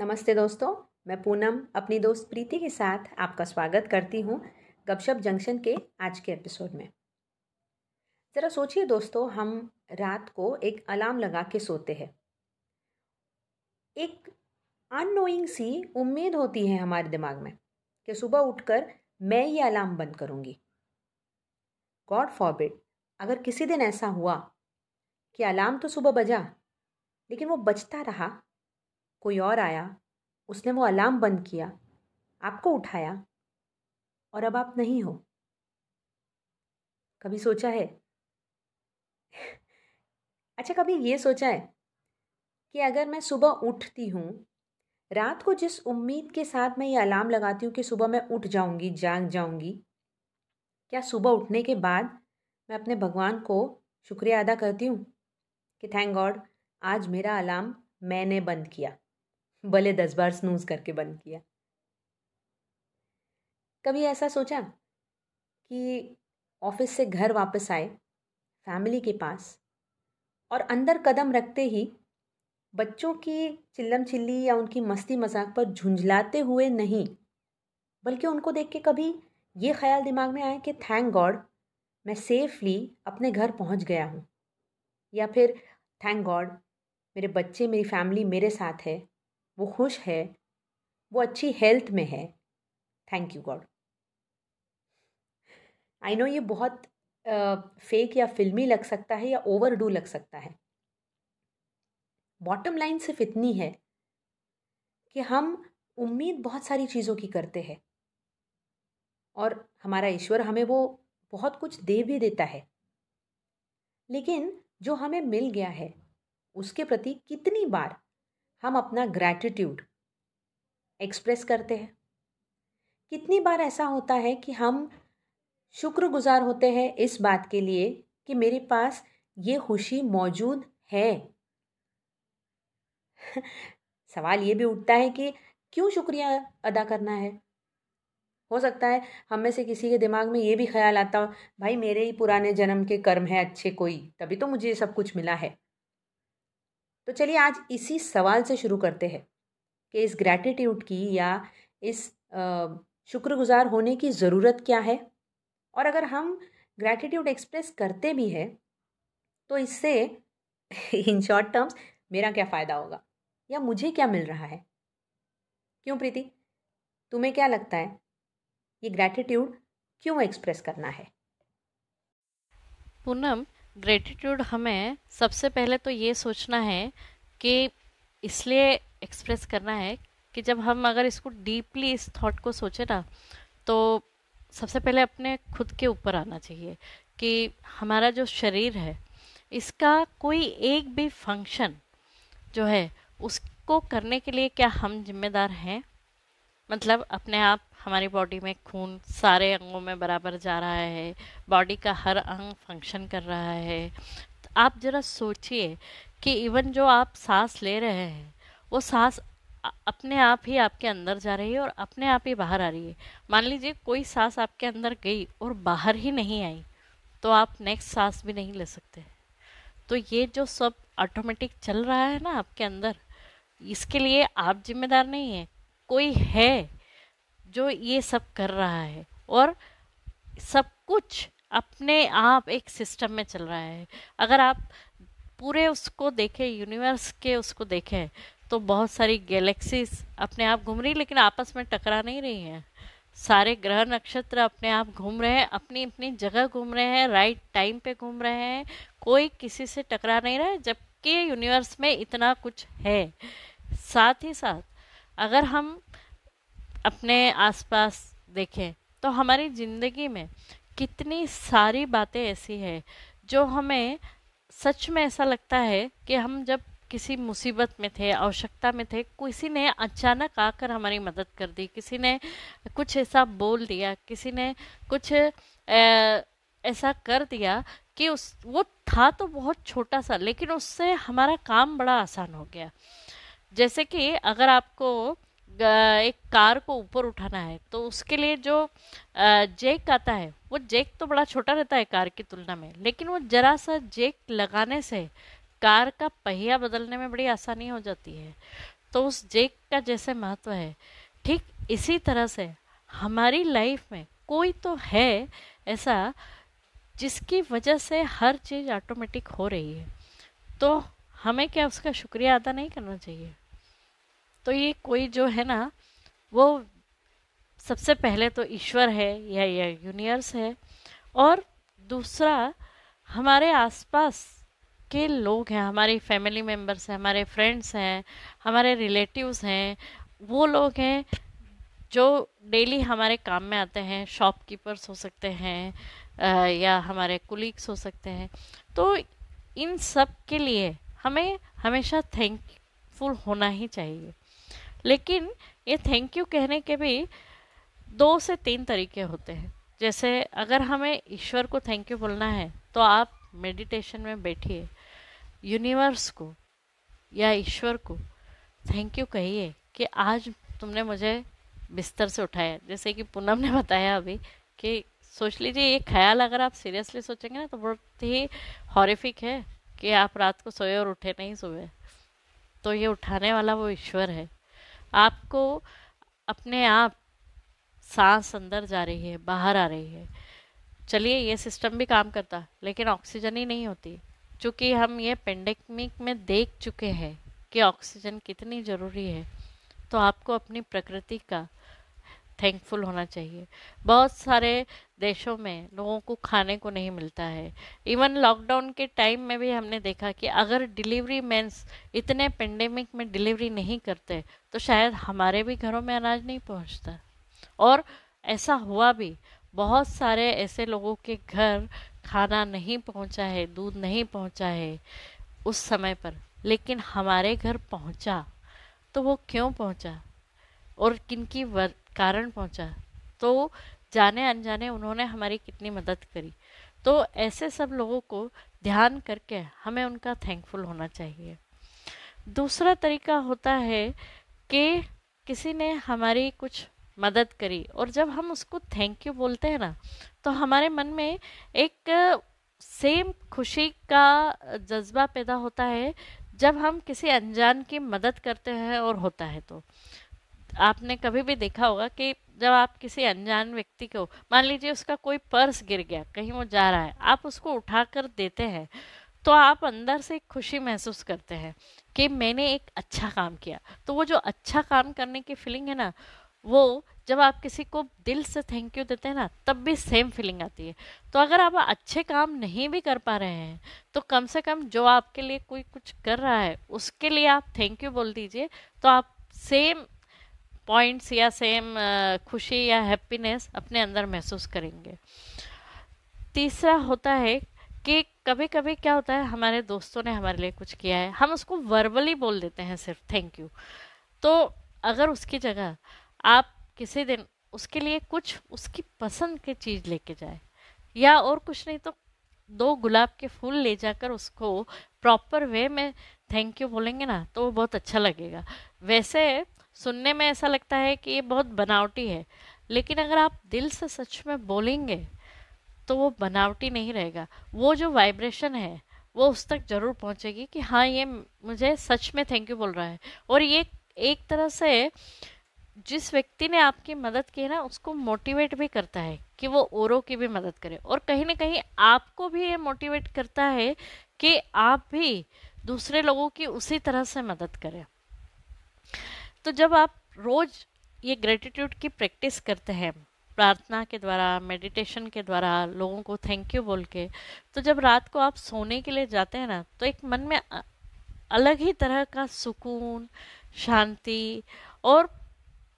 नमस्ते दोस्तों, मैं पूनम अपनी दोस्त प्रीति के साथ आपका स्वागत करती हूँ गपशप जंक्शन के आज के एपिसोड में। ज़रा सोचिए दोस्तों, हम रात को एक अलार्म लगा के सोते हैं। एक अनोइंग सी उम्मीद होती है हमारे दिमाग में कि सुबह उठकर मैं ये अलार्म बंद करूँगी। गॉड फॉरबिड अगर किसी दिन ऐसा हुआ कि अलार्म तो सुबह बजा, लेकिन वो बजता रहा कोई और आया, उसने वो अलार्म बंद किया, आपको उठाया, और अब आप नहीं हो। कभी सोचा है? अच्छा कभी ये सोचा है कि अगर मैं सुबह उठती हूँ, रात को जिस उम्मीद के साथ मैं ये अलार्म लगाती हूँ कि सुबह मैं उठ जाऊँगी, जाग जाऊँगी, क्या सुबह उठने के बाद मैं अपने भगवान को शुक्रिया अदा करती हूँ कि थैंक गॉड आज मेरा अलार्म मैंने बंद किया? भले दस बार स्नूज करके बंद किया। कभी ऐसा सोचा कि ऑफ़िस से घर वापस आए, फैमिली के पास, और अंदर कदम रखते ही बच्चों की चिल्लम चिल्ली या उनकी मस्ती मज़ाक पर झुंझलाते हुए नहीं, बल्कि उनको देख के कभी ये ख्याल दिमाग में आए कि थैंक गॉड मैं सेफली अपने घर पहुँच गया हूँ। या फिर थैंक गॉड मेरे बच्चे, मेरी फैमिली मेरे साथ है वो खुश है वो अच्छी हेल्थ में है। Thank you God I know ये बहुत फेक uh, या फिल्मी लग सकता है या ओवर डू लग सकता है। बॉटम लाइन सिर्फ़ इतनी है कि हम उम्मीद बहुत सारी चीज़ों की करते हैं। और हमारा ईश्वर हमें वो बहुत कुछ दे भी देता है। लेकिन जो हमें मिल गया है उसके प्रति कितनी बार हम अपना ग्रैटिट्यूड एक्सप्रेस करते हैं। कितनी बार ऐसा होता है कि हम शुक्रगुजार होते हैं इस बात के लिए कि मेरे पास ये खुशी मौजूद है? सवाल ये भी उठता है कि क्यों शुक्रिया अदा करना है? हो सकता है हम में से किसी के दिमाग में ये भी ख्याल आता हो भाई मेरे ही पुराने जन्म के कर्म है, अच्छे कोई, तभी तो मुझे ये सब कुछ मिला है। तो चलिए आज इसी सवाल से शुरू करते हैं कि इस ग्रैटिट्यूड की या इस शुक्रगुजार होने की ज़रूरत क्या है? और अगर हम ग्रैटिट्यूड एक्सप्रेस करते भी हैं तो इससे इन शॉर्ट टर्म्स मेरा क्या फ़ायदा होगा? या मुझे क्या मिल रहा है? क्यों प्रीति? तुम्हें क्या लगता है? ये ग्रैटिट्यूड क्यों एक्सप्रेस करना है? पूनम ग्रेटिट्यूड हमें सबसे पहले तो ये सोचना है कि इसलिए एक्सप्रेस करना है कि जब हम अगर इसको डीपली इस थॉट को सोचे ना तो सबसे पहले अपने खुद के ऊपर आना चाहिए कि हमारा जो शरीर है, इसका कोई एक भी फ़ंक्शन जो है, उसको करने के लिए क्या हम जिम्मेदार हैं? मतलब अपने आप हमारी बॉडी में खून सारे अंगों में बराबर जा रहा है बॉडी का हर अंग फ़ंक्शन कर रहा है। तो आप ज़रा सोचिए कि इवन जो आप सांस ले रहे हैं, वो सांस अपने आप ही आपके अंदर जा रही है और अपने आप ही बाहर आ रही है। मान लीजिए कोई सांस आपके अंदर गई और बाहर ही नहीं आई तो आप नेक्स्ट सांस भी नहीं ले सकते। तो ये जो सब ऑटोमेटिक चल रहा है ना आपके अंदर, इसके लिए आप जिम्मेदार नहीं है। कोई है जो ये सब कर रहा है और सब कुछ अपने आप एक सिस्टम में चल रहा है। अगर आप पूरे उसको देखें यूनिवर्स के उसको देखें तो बहुत सारी गैलेक्सीज अपने आप घूम रही लेकिन आपस में टकरा नहीं रही हैं। सारे ग्रह नक्षत्र अपने आप घूम रहे हैं, अपनी अपनी जगह घूम रहे हैं राइट टाइम पे घूम रहे हैं। कोई किसी से टकरा नहीं रहा है, जबकि यूनिवर्स में इतना कुछ है। साथ ही साथ अगर हम अपने आसपास देखें तो हमारी ज़िंदगी में कितनी सारी बातें ऐसी है जो हमें सच में ऐसा लगता है कि हम जब किसी मुसीबत में थे, आवश्यकता में थे, किसी ने अचानक आकर हमारी मदद कर दी, किसी ने कुछ ऐसा बोल दिया, किसी ने कुछ ऐसा कर दिया कि उस, वो था तो बहुत छोटा सा, लेकिन उससे हमारा काम बड़ा आसान हो गया। जैसे कि अगर आपको एक कार को ऊपर उठाना है तो उसके लिए जो जेक आता है, वो जेक तो बड़ा छोटा रहता है कार की तुलना में, लेकिन वो जरा सा जेक लगाने से कार का पहिया बदलने में बड़ी आसानी हो जाती है। तो उस जेक का जैसे महत्व है, ठीक इसी तरह से हमारी लाइफ में कोई तो है ऐसा जिसकी वजह से हर चीज़ ऑटोमेटिक हो रही है। तो हमें क्या उसका शुक्रिया अदा नहीं करना चाहिए? तो ये कोई जो है ना, वो सबसे पहले तो ईश्वर है, या या यूनिवर्स है। और दूसरा, हमारे आसपास के लोग हैं, हमारी फैमिली मेंबर्स हैं, हमारे फ्रेंड्स हैं, हमारे रिलेटिव्स हैं, वो लोग हैं जो डेली हमारे काम में आते हैं शॉपकीपर्स हो सकते हैं या हमारे कुलीग्स हो सकते हैं। तो इन सब के लिए हमें हमेशा थैंकफुल होना ही चाहिए। लेकिन ये थैंक यू कहने के भी दो से तीन तरीके होते हैं। जैसे अगर हमें ईश्वर को थैंक यू बोलना है तो आप मेडिटेशन में बैठिए यूनिवर्स को या ईश्वर को थैंक यू कहिए कि आज तुमने मुझे बिस्तर से उठाया। जैसे कि पूनम ने बताया अभी कि सोच लीजिए, ये ख्याल अगर आप सीरियसली सोचेंगे ना तो बहुत ही हॉरिफिक है कि आप रात को सोए और उठे नहीं सोए तो ये उठाने वाला वो ईश्वर है। आपको अपने आप सांस अंदर जा रही है, बाहर आ रही है। चलिए, ये सिस्टम भी काम करता, लेकिन ऑक्सीजन ही नहीं होती। चूँकि हम ये पेंडेमिक में देख चुके हैं कि ऑक्सीजन कितनी ज़रूरी है तो आपको अपनी प्रकृति का थैंकफुल होना चाहिए। बहुत सारे देशों में लोगों को खाने को नहीं मिलता है। इवन लॉकडाउन के टाइम में भी हमने देखा कि अगर डिलीवरी मैंस इतने पेंडेमिक में डिलीवरी नहीं करते तो शायद हमारे भी घरों में अनाज नहीं पहुँचता। और ऐसा हुआ भी। बहुत सारे ऐसे लोगों के घर खाना नहीं पहुँचा है, दूध नहीं पहुँचा है उस समय पर, लेकिन हमारे घर पहुँचा। तो वो क्यों पहुँचा? और किन की कारण पहुँचा। तो जाने अनजाने उन्होंने हमारी कितनी मदद करी। तो ऐसे सब लोगों को ध्यान करके हमें उनका थैंकफुल होना चाहिए। दूसरा तरीका होता है कि किसी ने हमारी कुछ मदद करी और जब हम उसको थैंक यू बोलते हैं ना तो हमारे मन में एक सेम खुशी का जज्बा पैदा होता है जब हम किसी अनजान की मदद करते हैं और होता है तो। आपने कभी भी देखा होगा कि जब आप किसी अनजान व्यक्ति को, मान लीजिए उसका कोई पर्स गिर गया, कहीं वो जा रहा है, आप उसको उठाकर देते हैं तो आप अंदर से खुशी महसूस करते हैं कि मैंने एक अच्छा काम किया। तो वो जो अच्छा काम करने की फीलिंग है ना, वो जब आप किसी को दिल से थैंक यू देते हैं ना, तब भी सेम फीलिंग आती है। तो अगर आप अच्छे काम नहीं भी कर पा रहे हैं तो कम से कम जो आपके लिए कोई कुछ कर रहा है, उसके लिए आप थैंक यू बोल दीजिए तो आप सेम पॉइंट्स या सेम खुशी या हैप्पीनेस अपने अंदर महसूस करेंगे। तीसरा होता है कि कभी कभी क्या होता है, हमारे दोस्तों ने हमारे लिए कुछ किया है, हम उसको वर्बली बोल देते हैं सिर्फ़ थैंक यू तो अगर उसकी जगह आप किसी दिन उसके लिए कुछ उसकी पसंद की चीज़ लेके जाए, या और कुछ नहीं तो दो गुलाब के फूल ले जाकर उसको प्रॉपर वे में थैंक यू बोलेंगे ना तो वो बहुत अच्छा लगेगा। वैसे सुनने में ऐसा लगता है कि ये बहुत बनावटी है। लेकिन अगर आप दिल से सच में बोलेंगे तो वो बनावटी नहीं रहेगा। वो जो वाइब्रेशन है, वो उस तक ज़रूर पहुंचेगी कि हाँ ये मुझे सच में थैंक यू बोल रहा है। और ये एक तरह से जिस व्यक्ति ने आपकी मदद की है ना, उसको मोटिवेट भी करता है कि वो औरों की भी मदद करे। और कहीं ना कहीं आपको भी ये मोटिवेट करता है कि आप भी दूसरे लोगों की उसी तरह से मदद करें। तो जब आप रोज ये ग्रेटिट्यूड की प्रैक्टिस करते हैं, प्रार्थना के द्वारा मेडिटेशन के द्वारा, लोगों को थैंक यू बोल के तो जब रात को आप सोने के लिए जाते हैं ना तो एक मन में अलग ही तरह का सुकून, शांति और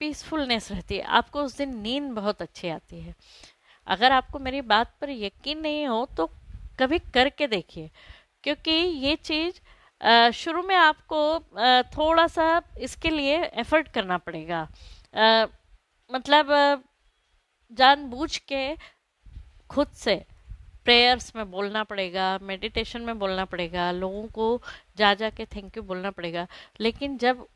पीसफुलनेस रहती है। आपको उस दिन नींद बहुत अच्छी आती है। अगर आपको मेरी बात पर यकीन नहीं हो तो कभी करके देखिए, क्योंकि ये चीज़ शुरू में आपको थोड़ा सा इसके लिए एफर्ट करना पड़ेगा। मतलब जानबूझ के खुद से प्रेयर्स में बोलना पड़ेगा मेडिटेशन में बोलना पड़ेगा, लोगों को जा जा के थैंक यू बोलना पड़ेगा। लेकिन जब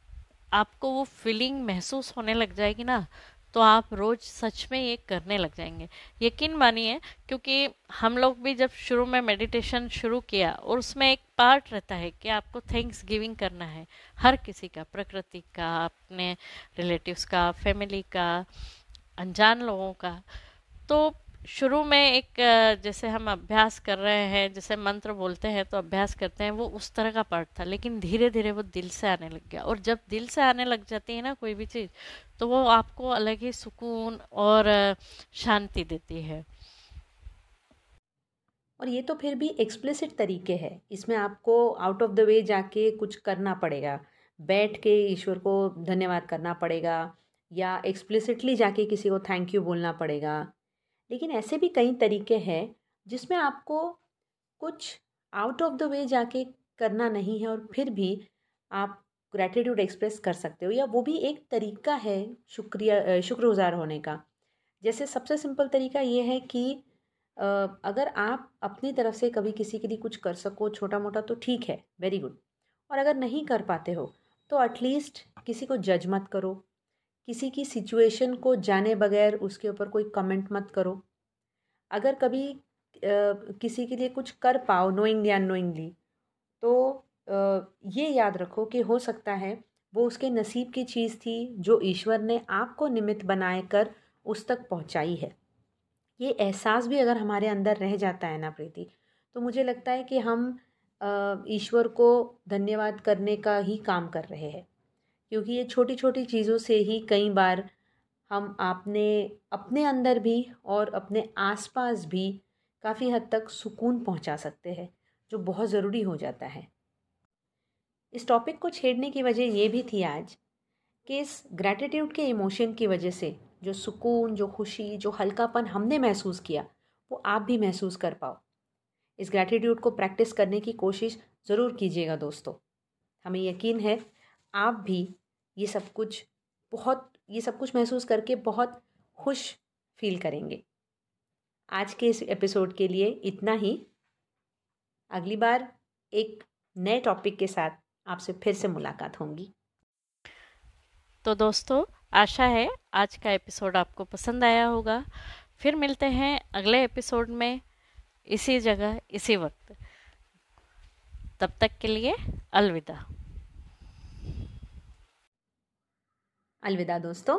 आपको वो फीलिंग महसूस होने लग जाएगी ना तो आप रोज़ सच में ये करने लग जाएँगे। यकीन मानिए, क्योंकि हम लोग भी जब शुरू में मेडिटेशन शुरू किया, और उसमें एक पार्ट रहता है कि आपको थैंक्स गिविंग करना है, हर किसी का, प्रकृति का, अपने रिलेटिव्स का फैमिली का, अनजान लोगों का तो शुरू में एक जैसे हम अभ्यास कर रहे हैं, जैसे मंत्र बोलते हैं तो अभ्यास करते हैं, वो उस तरह का पार्ट था, लेकिन धीरे धीरे वो दिल से आने लग गया। और जब दिल से आने लग जाती है ना कोई भी चीज़ तो वो आपको अलग ही सुकून और शांति देती है। और ये तो फिर भी एक्सप्लिसिट तरीके है। इसमें आपको आउट ऑफ़ द वे जाके कुछ करना पड़ेगा। बैठ के ईश्वर को धन्यवाद करना पड़ेगा या एक्सप्लिसिटली जाके किसी को थैंक यू बोलना पड़ेगा। लेकिन ऐसे भी कई तरीके हैं जिसमें आपको कुछ आउट ऑफ़ द वे जाके करना नहीं है और फिर भी आप ग्रैटिट्यूड एक्सप्रेस कर सकते हो या वो भी एक तरीका है शुक्रिया शुक्रगुजार होने का। जैसे सबसे सिंपल तरीका ये है कि अगर आप अपनी तरफ़ से कभी किसी के लिए कुछ कर सको छोटा मोटा तो ठीक है वेरी गुड और अगर नहीं कर पाते हो तो एटलीस्ट किसी को जज मत करो किसी की सिचुएशन को जाने बगैर उसके ऊपर कोई कमेंट मत करो। अगर कभी आ, किसी के लिए कुछ कर पाओ नोइंगली अनोइंगली तो आ, ये याद रखो कि हो सकता है वो उसके नसीब की चीज़ थी जो ईश्वर ने आपको निमित्त बनाए कर उस तक पहुंचाई है। ये एहसास भी अगर हमारे अंदर रह जाता है ना प्रीति तो मुझे लगता है कि हम ईश्वर को धन्यवाद करने का ही काम कर रहे हैं। क्योंकि ये छोटी छोटी चीज़ों से ही कई बार हम आपने, अपने अंदर भी और अपने आसपास भी काफ़ी हद तक सुकून पहुँचा सकते हैं, जो बहुत ज़रूरी हो जाता है। इस टॉपिक को छेड़ने की वजह ये भी थी आज कि इस ग्रैटिट्यूड के इमोशन की वजह से जो सुकून, जो खुशी, जो हल्कापन हमने महसूस किया, वो आप भी महसूस कर पाओ। इस ग्रैटिट्यूड को प्रैक्टिस करने की कोशिश ज़रूर कीजिएगा दोस्तों। हमें यकीन है, आप भी ये सब कुछ बहुत, ये सब कुछ महसूस करके बहुत खुश फील करेंगे। आज के इस एपिसोड के लिए इतना ही। अगली बार एक नए टॉपिक के साथ आपसे फिर से मुलाकात होंगी। तो दोस्तों, आशा है आज का एपिसोड आपको पसंद आया होगा। फिर मिलते हैं अगले एपिसोड में इसी जगह, इसी वक्त। तब तक के लिए अलविदा। अलविदा दोस्तों।